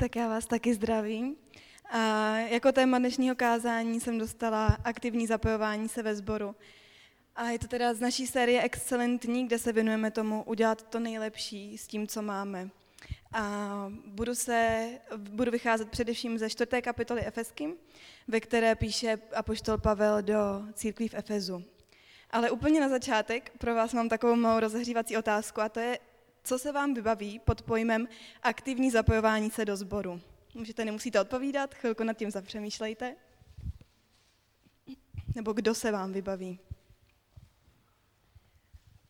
Tak já vás taky zdravím. A jako téma dnešního kázání jsem dostala aktivní zapojování se ve sboru. A je to teda z naší série Excelentní, kde se věnujeme tomu udělat to nejlepší s tím, co máme. A budu, se, budu vycházet především ze čtvrté kapitoly Efeským, ve které píše apoštol Pavel do církví v Efezu. Ale úplně na začátek pro vás mám takovou malou rozehřívací otázku a to je, co se vám vybaví pod pojmem aktivní zapojování se do sboru. Můžete, nemusíte odpovídat, chvilku nad tím zapřemýšlejte. Nebo kdo se vám vybaví?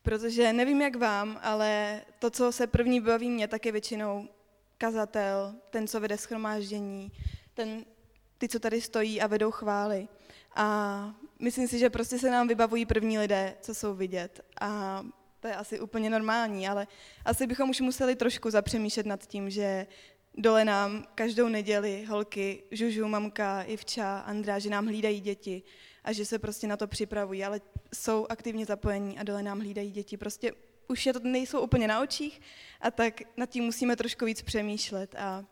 Protože nevím, jak vám, ale to, co se první vybaví mě, tak je většinou kazatel, ten, co vede schromáždění, ten, ty, co tady stojí a vedou chvály. A myslím si, že prostě se nám vybavují první lidé, co jsou vidět. A to je asi úplně normální, ale asi bychom už museli trošku zapřemýšlet nad tím, že dole nám každou neděli holky, Žužu, mamka, Ivča, Andrá, že nám hlídají děti a že se prostě na to připravují, ale jsou aktivně zapojení a dole nám hlídají děti. Prostě už je to nejsou úplně na očích a tak nad tím musíme trošku víc přemýšlet a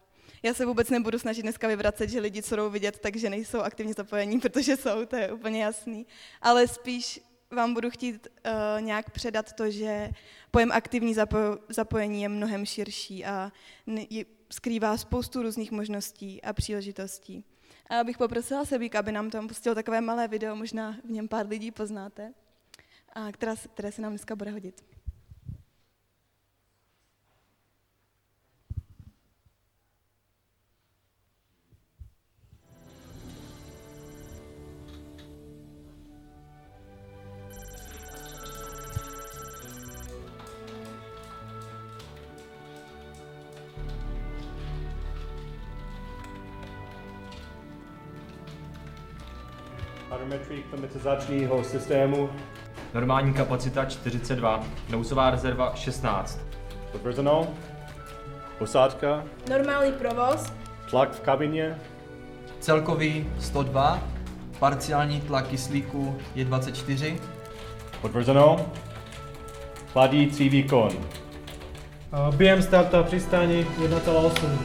já se vůbec nebudu snažit dneska vyvracet, že lidi, co jdou vidět, takže nejsou aktivně zapojení, protože jsou, to je úplně jasný. Ale spíš vám budu chtít uh, nějak předat to, že pojem aktivní zapo- zapojení je mnohem širší a je, skrývá spoustu různých možností a příležitostí. A já bych poprosila Sebík, aby nám tam pustil takové malé video, možná v něm pár lidí poznáte, a která, které se nám dneska bude hodit. Klimatizačního systému. Normální kapacita 42, nouzová rezerva 16. Potvrzeno. Posádka. Normální provoz. Tlak v kabině. Celkový 102, parciální tlak kyslíku je 24. Potvrzeno. Chladící výkon. Během starta přistání 1,8.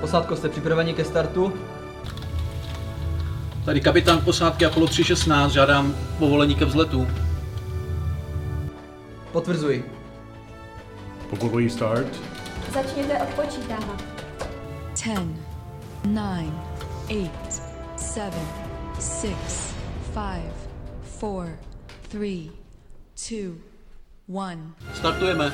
Posádko, jste připraveni ke startu? Tady kapitán posádky Apollo 316, žádám povolení ke vzletu. Potvrzuji. Povolí start. Začněte odpočítávat. 10, 9, 8, 7, 6, 5, 4, 3, 2, 1. Startujeme.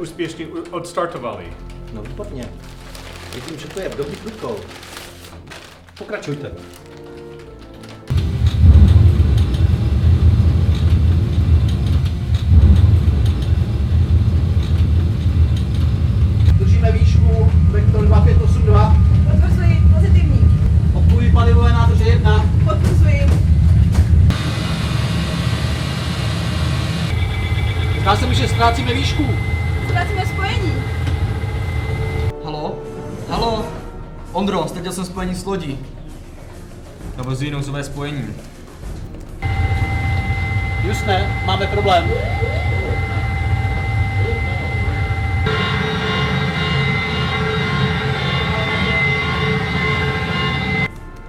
Úspěšně odstartovali. No výborně. Vidím, že to je v dobrých rukou. Pokračujte. Držíme výšku, vektor 2582. Potvrzuji, pozitivní. Okuji palivové nádrže 1. Potvrzuji. Zdá se mi, že ztrácíme výšku. Ztrácíme spojení. Halo? Halo? Ondro, ztratil jsem spojení s lodí. Navozují nouzové spojení. Justne, máme problém.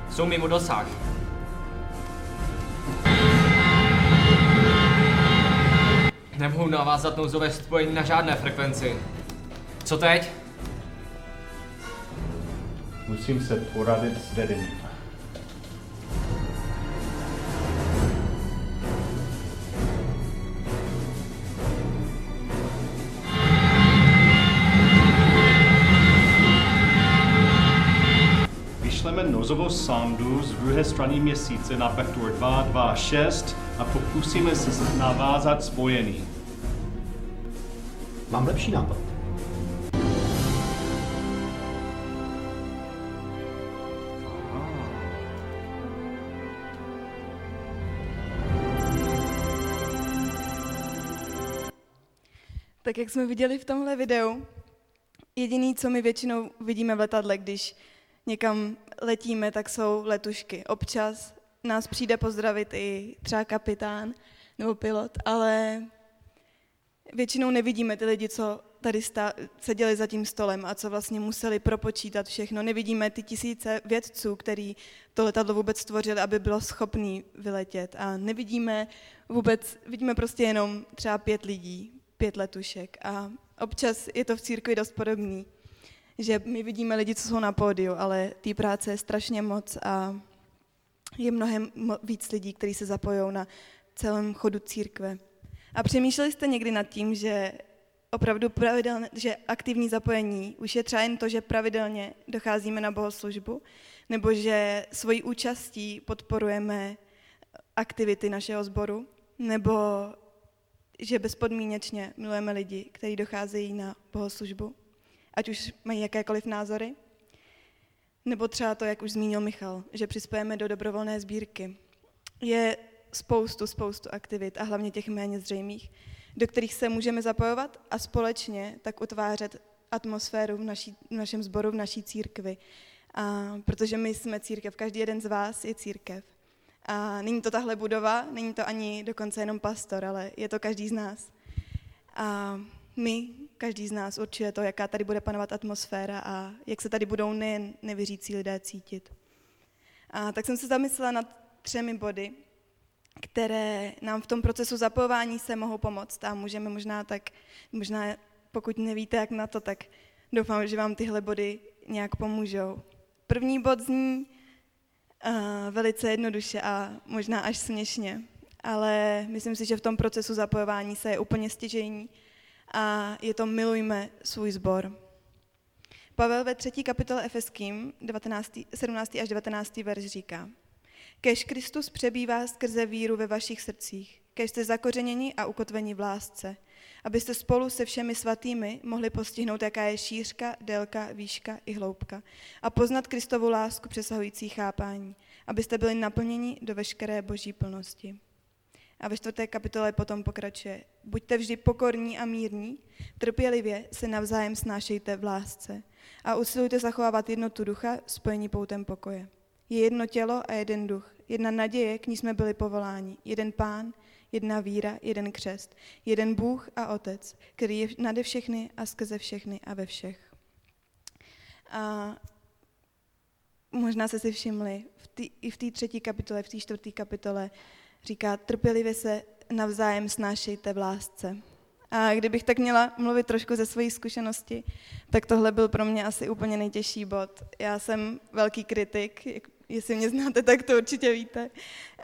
Jsou mimo dosah. Nemohu navázat nouzové spojení na žádné frekvenci. Co teď? Musím se poradit s vedením. Vyšleme nozovou sondu z druhé strany měsíce na vektor 226 a pokusíme se navázat spojení. Mám lepší nápad. Tak jak jsme viděli v tomhle videu, jediný, co my většinou vidíme v letadle, když někam letíme, tak jsou letušky. Občas nás přijde pozdravit i třeba kapitán nebo pilot, ale většinou nevidíme ty lidi, co tady stá- seděli za tím stolem a co vlastně museli propočítat všechno. Nevidíme ty tisíce vědců, který to letadlo vůbec stvořili, aby bylo schopný vyletět. A nevidíme vůbec, vidíme prostě jenom třeba pět lidí, pět letušek. A občas je to v církvi dost podobný, že my vidíme lidi, co jsou na pódiu, ale té práce je strašně moc a je mnohem víc lidí, kteří se zapojují na celém chodu církve. A přemýšleli jste někdy nad tím, že opravdu pravidelně, že aktivní zapojení už je třeba jen to, že pravidelně docházíme na bohoslužbu, nebo že svojí účastí podporujeme aktivity našeho sboru, nebo že bezpodmínečně milujeme lidi, kteří docházejí na bohoslužbu, ať už mají jakékoliv názory, nebo třeba to, jak už zmínil Michal, že přispějeme do dobrovolné sbírky. Je spoustu, spoustu aktivit a hlavně těch méně zřejmých, do kterých se můžeme zapojovat a společně tak utvářet atmosféru v, naší, v našem sboru, v naší církvi. A protože my jsme církev, každý jeden z vás je církev. A není to tahle budova, není to ani dokonce jenom pastor, ale je to každý z nás. A my, každý z nás určuje to, jaká tady bude panovat atmosféra a jak se tady budou nejen nevěřící lidé cítit. A tak jsem se zamyslela nad třemi body, které nám v tom procesu zapojování se mohou pomoct a můžeme možná tak, možná pokud nevíte, jak na to, tak doufám, že vám tyhle body nějak pomůžou. První bod zní uh, velice jednoduše a možná až směšně, ale myslím si, že v tom procesu zapojování se je úplně stěžejní a je to milujme svůj sbor. Pavel ve třetí kapitole Efeským 19, 17. až 19. verš říká Kež Kristus přebývá skrze víru ve vašich srdcích, kež jste zakořeněni a ukotveni v lásce, abyste spolu se všemi svatými mohli postihnout, jaká je šířka, délka, výška i hloubka a poznat Kristovu lásku přesahující chápání, abyste byli naplněni do veškeré boží plnosti. A ve čtvrté kapitole potom pokračuje. Buďte vždy pokorní a mírní, trpělivě se navzájem snášejte v lásce a usilujte zachovávat jednotu ducha spojení poutem pokoje. Je jedno tělo a jeden duch, jedna naděje, k ní jsme byli povoláni, jeden pán, jedna víra, jeden křest, jeden Bůh a Otec, který je nade všechny a skrze všechny a ve všech. A možná se si všimli, v tý, i v té třetí kapitole, v té čtvrté kapitole říká, trpělivě se navzájem snášejte v lásce. A kdybych tak měla mluvit trošku ze své zkušenosti, tak tohle byl pro mě asi úplně nejtěžší bod. Já jsem velký kritik, jestli mě znáte, tak to určitě víte.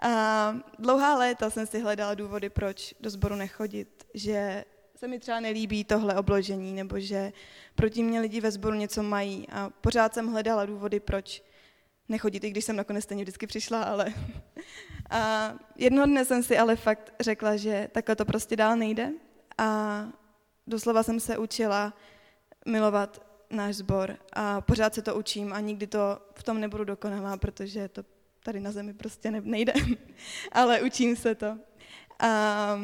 A dlouhá léta jsem si hledala důvody, proč do sboru nechodit, že se mi třeba nelíbí tohle obložení, nebo že proti mě lidi ve sboru něco mají. A pořád jsem hledala důvody, proč nechodit, i když jsem nakonec stejně vždycky přišla, ale... A jednoho dne jsem si ale fakt řekla, že takhle to prostě dál nejde a doslova jsem se učila milovat náš sbor a pořád se to učím a nikdy to v tom nebudu dokonalá, protože to tady na zemi prostě nejde, ale učím se to. A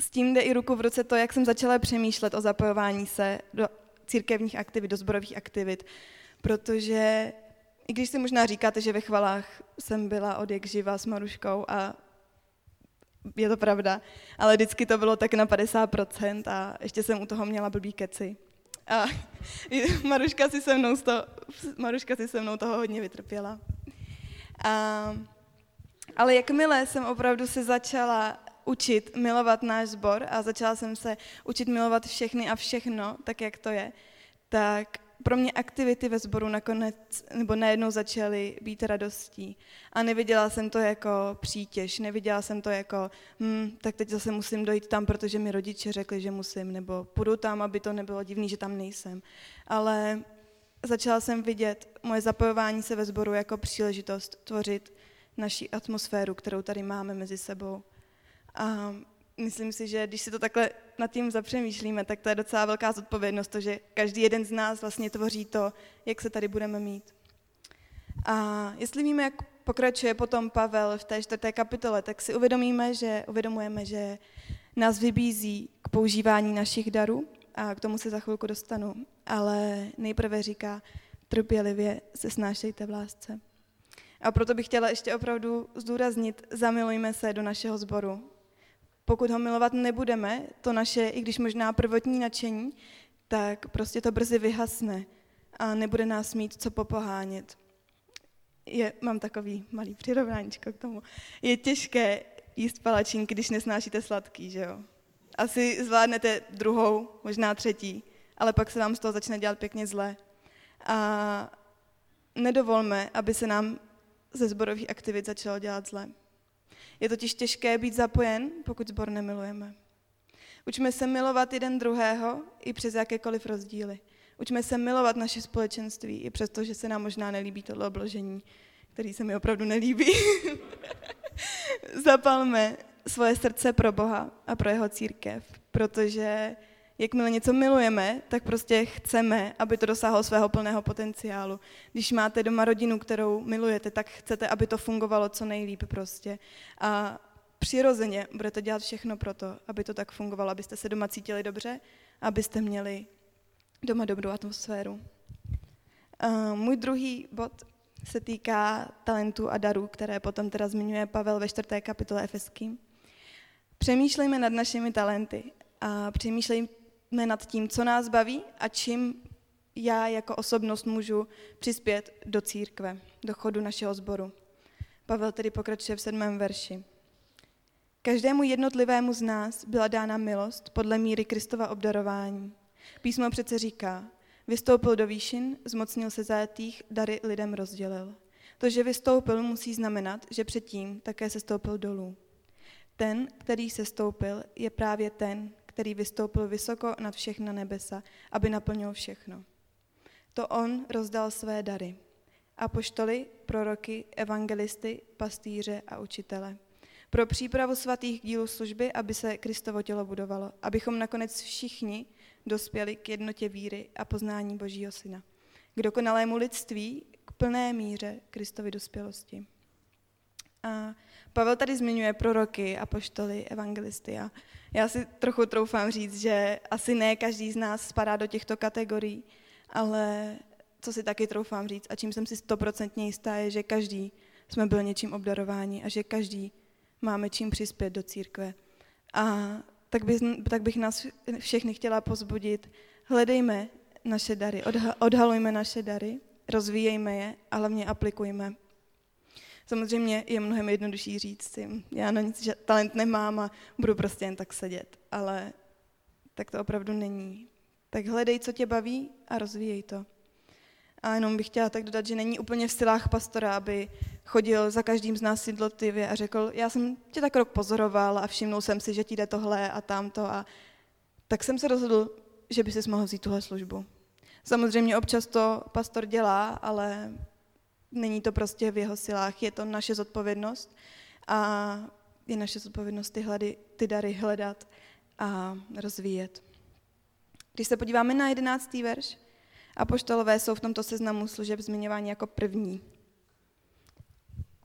s tím jde i ruku v ruce to, jak jsem začala přemýšlet o zapojování se do církevních aktivit, do zborových aktivit, protože i když si možná říkáte, že ve chvalách jsem byla od jak živa s Maruškou a je to pravda, ale vždycky to bylo tak na 50% a ještě jsem u toho měla blbý keci. A Maruška si se mnou, to, Maruška si se mnou toho hodně vytrpěla. A, ale jakmile jsem opravdu se začala učit milovat náš sbor a začala jsem se učit milovat všechny a všechno, tak jak to je, tak pro mě aktivity ve sboru nakonec, nebo najednou začaly být radostí. A neviděla jsem to jako přítěž, neviděla jsem to jako, hm, tak teď zase musím dojít tam, protože mi rodiče řekli, že musím, nebo půjdu tam, aby to nebylo divný, že tam nejsem. Ale začala jsem vidět moje zapojování se ve sboru jako příležitost tvořit naši atmosféru, kterou tady máme mezi sebou. A myslím si, že když si to takhle nad tím zapřemýšlíme, tak to je docela velká zodpovědnost, to, že každý jeden z nás vlastně tvoří to, jak se tady budeme mít. A jestli víme, jak pokračuje potom Pavel v té čtvrté kapitole, tak si uvědomíme, že, uvědomujeme, že nás vybízí k používání našich darů a k tomu se za chvilku dostanu. Ale nejprve říká, trpělivě se snášejte v lásce. A proto bych chtěla ještě opravdu zdůraznit, zamilujme se do našeho sboru. Pokud ho milovat nebudeme, to naše, i když možná prvotní nadšení, tak prostě to brzy vyhasne a nebude nás mít co popohánět. Je, mám takový malý přirovnáníčko k tomu. Je těžké jíst palačinky, když nesnášíte sladký, že jo? Asi zvládnete druhou, možná třetí, ale pak se vám z toho začne dělat pěkně zlé. A nedovolme, aby se nám ze zborových aktivit začalo dělat zlé. Je totiž těžké být zapojen, pokud zbor nemilujeme. Učme se milovat jeden druhého i přes jakékoliv rozdíly. Učme se milovat naše společenství i přesto, že se nám možná nelíbí tohle obložení, který se mi opravdu nelíbí. Zapalme svoje srdce pro Boha a pro jeho církev, protože jakmile něco milujeme, tak prostě chceme, aby to dosáhlo svého plného potenciálu. Když máte doma rodinu, kterou milujete, tak chcete, aby to fungovalo co nejlíp prostě. A přirozeně budete dělat všechno pro to, aby to tak fungovalo, abyste se doma cítili dobře, abyste měli doma dobrou atmosféru. Uh, můj druhý bod se týká talentů a darů, které potom teda zmiňuje Pavel ve čtvrté kapitole Efeským. Přemýšlejme nad našimi talenty a přemýšlejme nad tím, co nás baví a čím já jako osobnost můžu přispět do církve, do chodu našeho sboru. Pavel tedy pokračuje v sedmém verši. Každému jednotlivému z nás byla dána milost podle míry Kristova obdarování. Písmo přece říká, vystoupil do výšin, zmocnil se zajetých, dary lidem rozdělil. To, že vystoupil, musí znamenat, že předtím také se stoupil dolů. Ten, který se stoupil, je právě ten, který vystoupil vysoko nad všechna nebesa, aby naplnil všechno. To on rozdal své dary. Apoštoly, proroky, evangelisty, pastýře a učitele. Pro přípravu svatých dílů služby, aby se Kristovo tělo budovalo, abychom nakonec všichni dospěli k jednotě víry a poznání Božího Syna. K dokonalému lidství, k plné míře Kristovy dospělosti. A Pavel tady zmiňuje proroky, apoštoly, evangelisty a já si trochu troufám říct, že asi ne každý z nás spadá do těchto kategorií, ale co si taky troufám říct a čím jsem si stoprocentně jistá je, že každý jsme byl něčím obdarováni a že každý máme čím přispět do církve. A tak, bych, tak bych nás všechny chtěla pozbudit, hledejme naše dary, odhalujme naše dary, rozvíjejme je a hlavně aplikujme. Samozřejmě je mnohem jednodušší říct si, já na nic talent nemám a budu prostě jen tak sedět, ale tak to opravdu není. Tak hledej, co tě baví a rozvíjej to. A jenom bych chtěla tak dodat, že není úplně v silách pastora, aby chodil za každým z nás sidlotivě a řekl, já jsem tě tak rok pozoroval a všimnul jsem si, že ti jde tohle a tamto a tak jsem se rozhodl, že by si mohl vzít tuhle službu. Samozřejmě občas to pastor dělá, ale Není to prostě v jeho silách, je to naše zodpovědnost a je naše zodpovědnost ty, hledy, ty dary hledat a rozvíjet. Když se podíváme na jedenáctý verš, apoštolové jsou v tomto seznamu služeb zmiňováni jako první.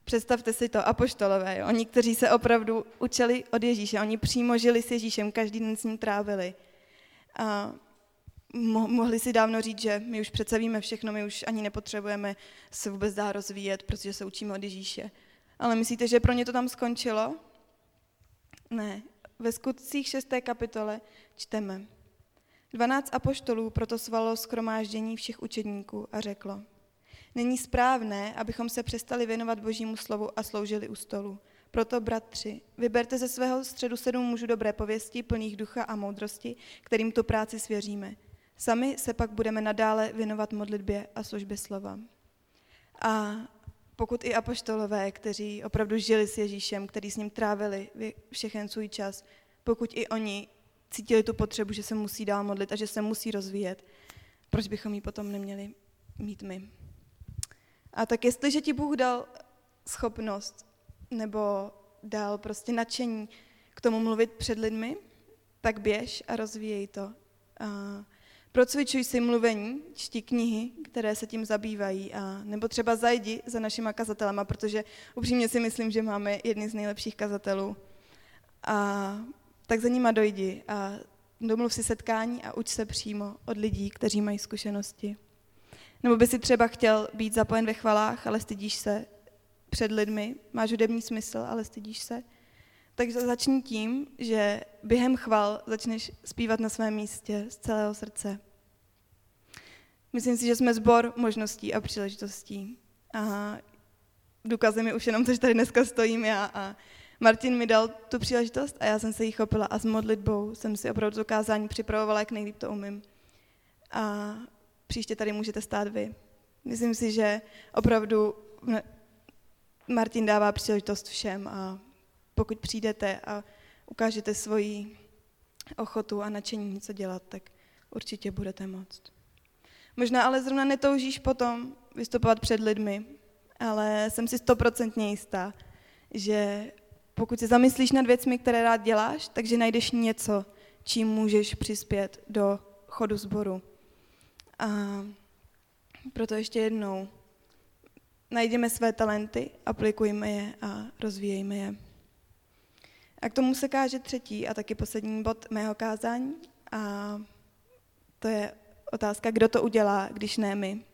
Představte si to, apoštolové, jo? oni, kteří se opravdu učili od Ježíše, oni přímo žili s Ježíšem, každý den s ním trávili. A mohli si dávno říct, že my už přece víme všechno, my už ani nepotřebujeme se vůbec dál rozvíjet, protože se učíme od Ježíše. Ale myslíte, že pro ně to tam skončilo? Ne. Ve skutcích 6. kapitole čteme. Dvanáct apoštolů proto svalilo skromáždění všech učedníků a řeklo, není správné, abychom se přestali věnovat božímu slovu a sloužili u stolu. Proto, bratři, vyberte ze svého středu sedm mužů dobré pověsti, plných ducha a moudrosti, kterým tu práci svěříme. Sami se pak budeme nadále věnovat modlitbě a službě slova. A pokud i apoštolové, kteří opravdu žili s Ježíšem, kteří s ním trávili všechen svůj čas, pokud i oni cítili tu potřebu, že se musí dál modlit a že se musí rozvíjet, proč bychom ji potom neměli mít my? A tak jestliže ti Bůh dal schopnost nebo dal prostě nadšení k tomu mluvit před lidmi, tak běž a rozvíjej to. A procvičuj si mluvení, čti knihy, které se tím zabývají, a nebo třeba zajdi za našima kazatelama, protože upřímně si myslím, že máme jedny z nejlepších kazatelů. A tak za nima dojdi a domluv si setkání a uč se přímo od lidí, kteří mají zkušenosti. Nebo by si třeba chtěl být zapojen ve chvalách, ale stydíš se před lidmi, máš hudební smysl, ale stydíš se. Takže začni tím, že během chval začneš zpívat na svém místě z celého srdce. Myslím si, že jsme zbor možností a příležitostí. A důkazem je už jenom to, že tady dneska stojím já a Martin mi dal tu příležitost a já jsem se jí chopila a s modlitbou jsem si opravdu to kázání připravovala, jak nejlíp to umím. A příště tady můžete stát vy. Myslím si, že opravdu Martin dává příležitost všem a pokud přijdete a ukážete svoji ochotu a nadšení něco dělat, tak určitě budete moct. Možná ale zrovna netoužíš potom vystupovat před lidmi, ale jsem si stoprocentně jistá, že pokud se zamyslíš nad věcmi, které rád děláš, takže najdeš něco, čím můžeš přispět do chodu sboru. A proto ještě jednou najdeme své talenty, aplikujme je a rozvíjejme je. A k tomu se káže třetí a taky poslední bod mého kázání a to je otázka, kdo to udělá, když ne my.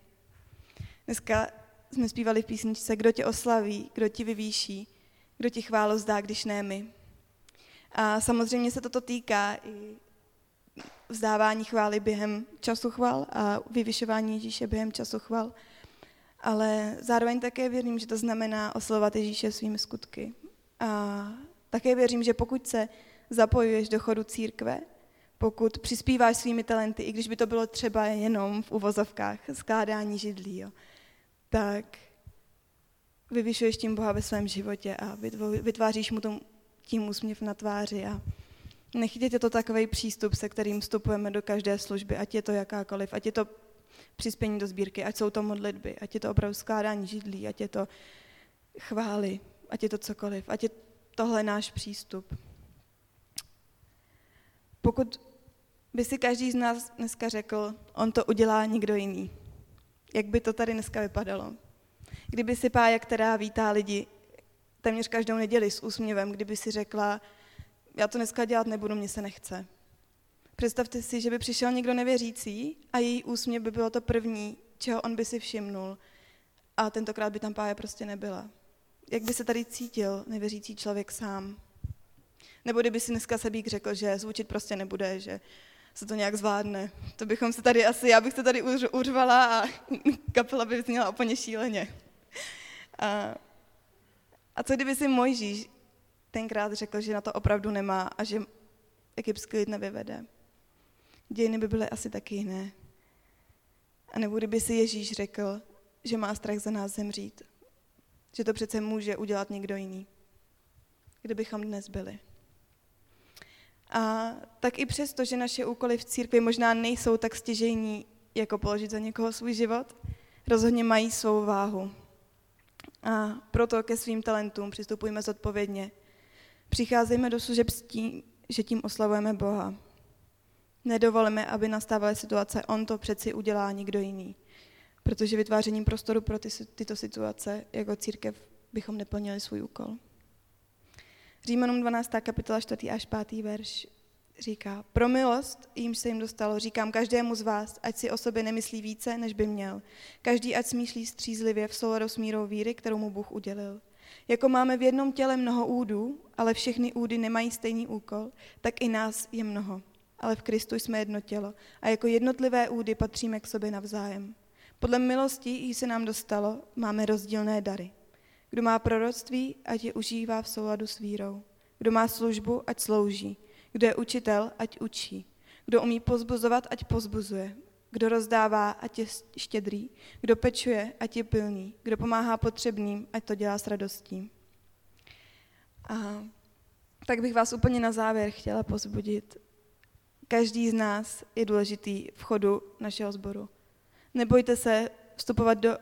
Dneska jsme zpívali v písničce, kdo tě oslaví, kdo ti vyvýší, kdo ti chválo zdá, když ne my. A samozřejmě se toto týká i vzdávání chvály během času chval a vyvyšování Ježíše během času chval. Ale zároveň také věřím, že to znamená oslovat Ježíše svými skutky. A také věřím, že pokud se zapojuješ do chodu církve, pokud přispíváš svými talenty, i když by to bylo třeba jenom v uvozovkách skládání židlí, jo, tak vyvyšuješ tím Boha ve svém životě a vytváříš mu tím úsměv na tváři a nechytěte to takový přístup, se kterým vstupujeme do každé služby, ať je to jakákoliv, ať je to přispění do sbírky, ať jsou to modlitby, ať je to opravdu skládání židlí, ať je to chvály, ať je to cokoliv, ať je tohle náš přístup. Pokud by si každý z nás dneska řekl, on to udělá někdo jiný, jak by to tady dneska vypadalo? Kdyby si Pája, která vítá lidi téměř každou neděli s úsměvem, kdyby si řekla, já to dneska dělat nebudu, mě se nechce. Představte si, že by přišel někdo nevěřící a její úsměv by bylo to první, čeho on by si všimnul. A tentokrát by tam Pája prostě nebyla. Jak by se tady cítil nevěřící člověk sám? Nebo kdyby si dneska Sebík řekl, že zvučit prostě nebude, že se to nějak zvládne. To bychom se tady asi, já bych se tady uřvala a kapela by zněla úplně šíleně. A, a co kdyby si Mojžíš tenkrát řekl, že na to opravdu nemá a že egyptský lid nevyvede? Dějiny by byly asi taky jiné. A nebo kdyby si Ježíš řekl, že má strach za nás zemřít, že to přece může udělat někdo jiný. Kde bychom dnes byli? A tak i přesto, že naše úkoly v církvi možná nejsou tak stěžejní, jako položit za někoho svůj život, rozhodně mají svou váhu. A proto ke svým talentům přistupujeme zodpovědně. Přicházejme do služeb s tím, že tím oslavujeme Boha. Nedovolíme, aby nastávaly situace, on to přeci udělá nikdo jiný. Protože vytvářením prostoru pro ty, tyto situace jako církev bychom neplnili svůj úkol. Římanům 12. kapitola 4. až 5. verš říká, pro milost, jim se jim dostalo, říkám každému z vás, ať si o sobě nemyslí více, než by měl. Každý ať smýšlí střízlivě v souladu s mírou víry, kterou mu Bůh udělil. Jako máme v jednom těle mnoho údů, ale všechny údy nemají stejný úkol, tak i nás je mnoho. Ale v Kristu jsme jedno tělo a jako jednotlivé údy patříme k sobě navzájem. Podle milosti, jí se nám dostalo, máme rozdílné dary. Kdo má proroctví, ať je užívá v souladu s vírou. Kdo má službu, ať slouží. Kdo je učitel, ať učí. Kdo umí pozbuzovat, ať pozbuzuje. Kdo rozdává, ať je štědrý. Kdo pečuje, ať je pilný. Kdo pomáhá potřebným, ať to dělá s radostí. A tak bych vás úplně na závěr chtěla pozbudit. Každý z nás je důležitý v chodu našeho sboru. Nebojte se vstupovat do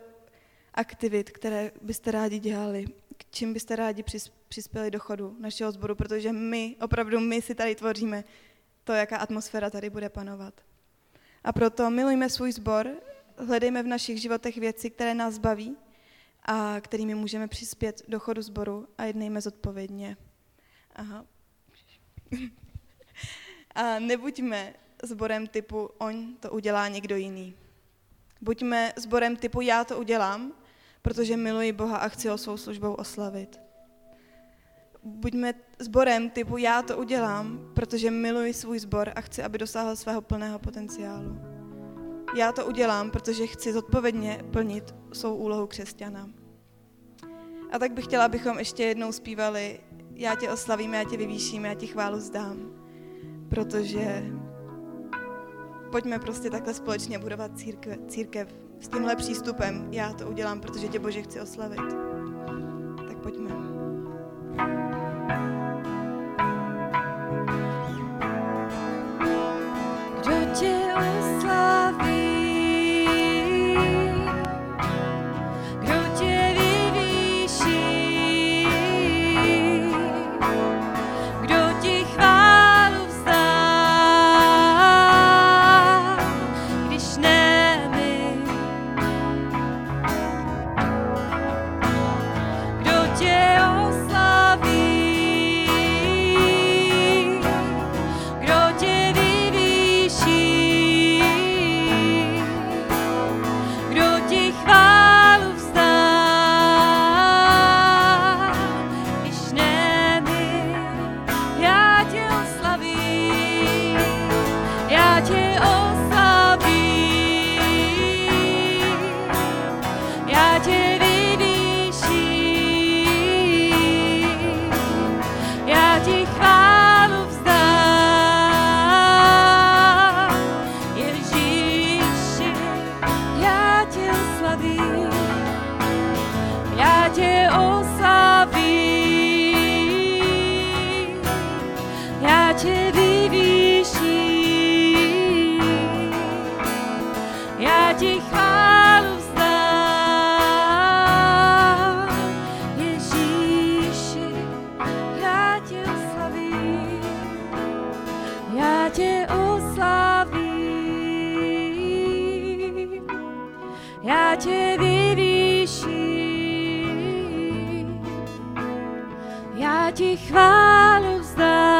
aktivit, které byste rádi dělali. k čím byste rádi přis, přispěli do chodu našeho sboru, protože my, opravdu my si tady tvoříme to, jaká atmosféra tady bude panovat. A proto milujme svůj sbor, hledejme v našich životech věci, které nás baví a kterými můžeme přispět do chodu sboru a jednejme zodpovědně. Aha. A nebuďme sborem typu on to udělá někdo jiný. Buďme sborem typu já to udělám, protože miluji Boha a chci ho svou službou oslavit. Buďme sborem typu já to udělám, protože miluji svůj sbor a chci, aby dosáhl svého plného potenciálu. Já to udělám, protože chci zodpovědně plnit svou úlohu křesťana. A tak bych chtěla, abychom ještě jednou zpívali Já tě oslavím, já tě vyvýším, já ti chválu zdám. Protože pojďme prostě takhle společně budovat církev, církev s tímhle přístupem. Já to udělám, protože tě Bože chci oslavit. Tak pojďme. Kdo já ti ti chválu vzdám.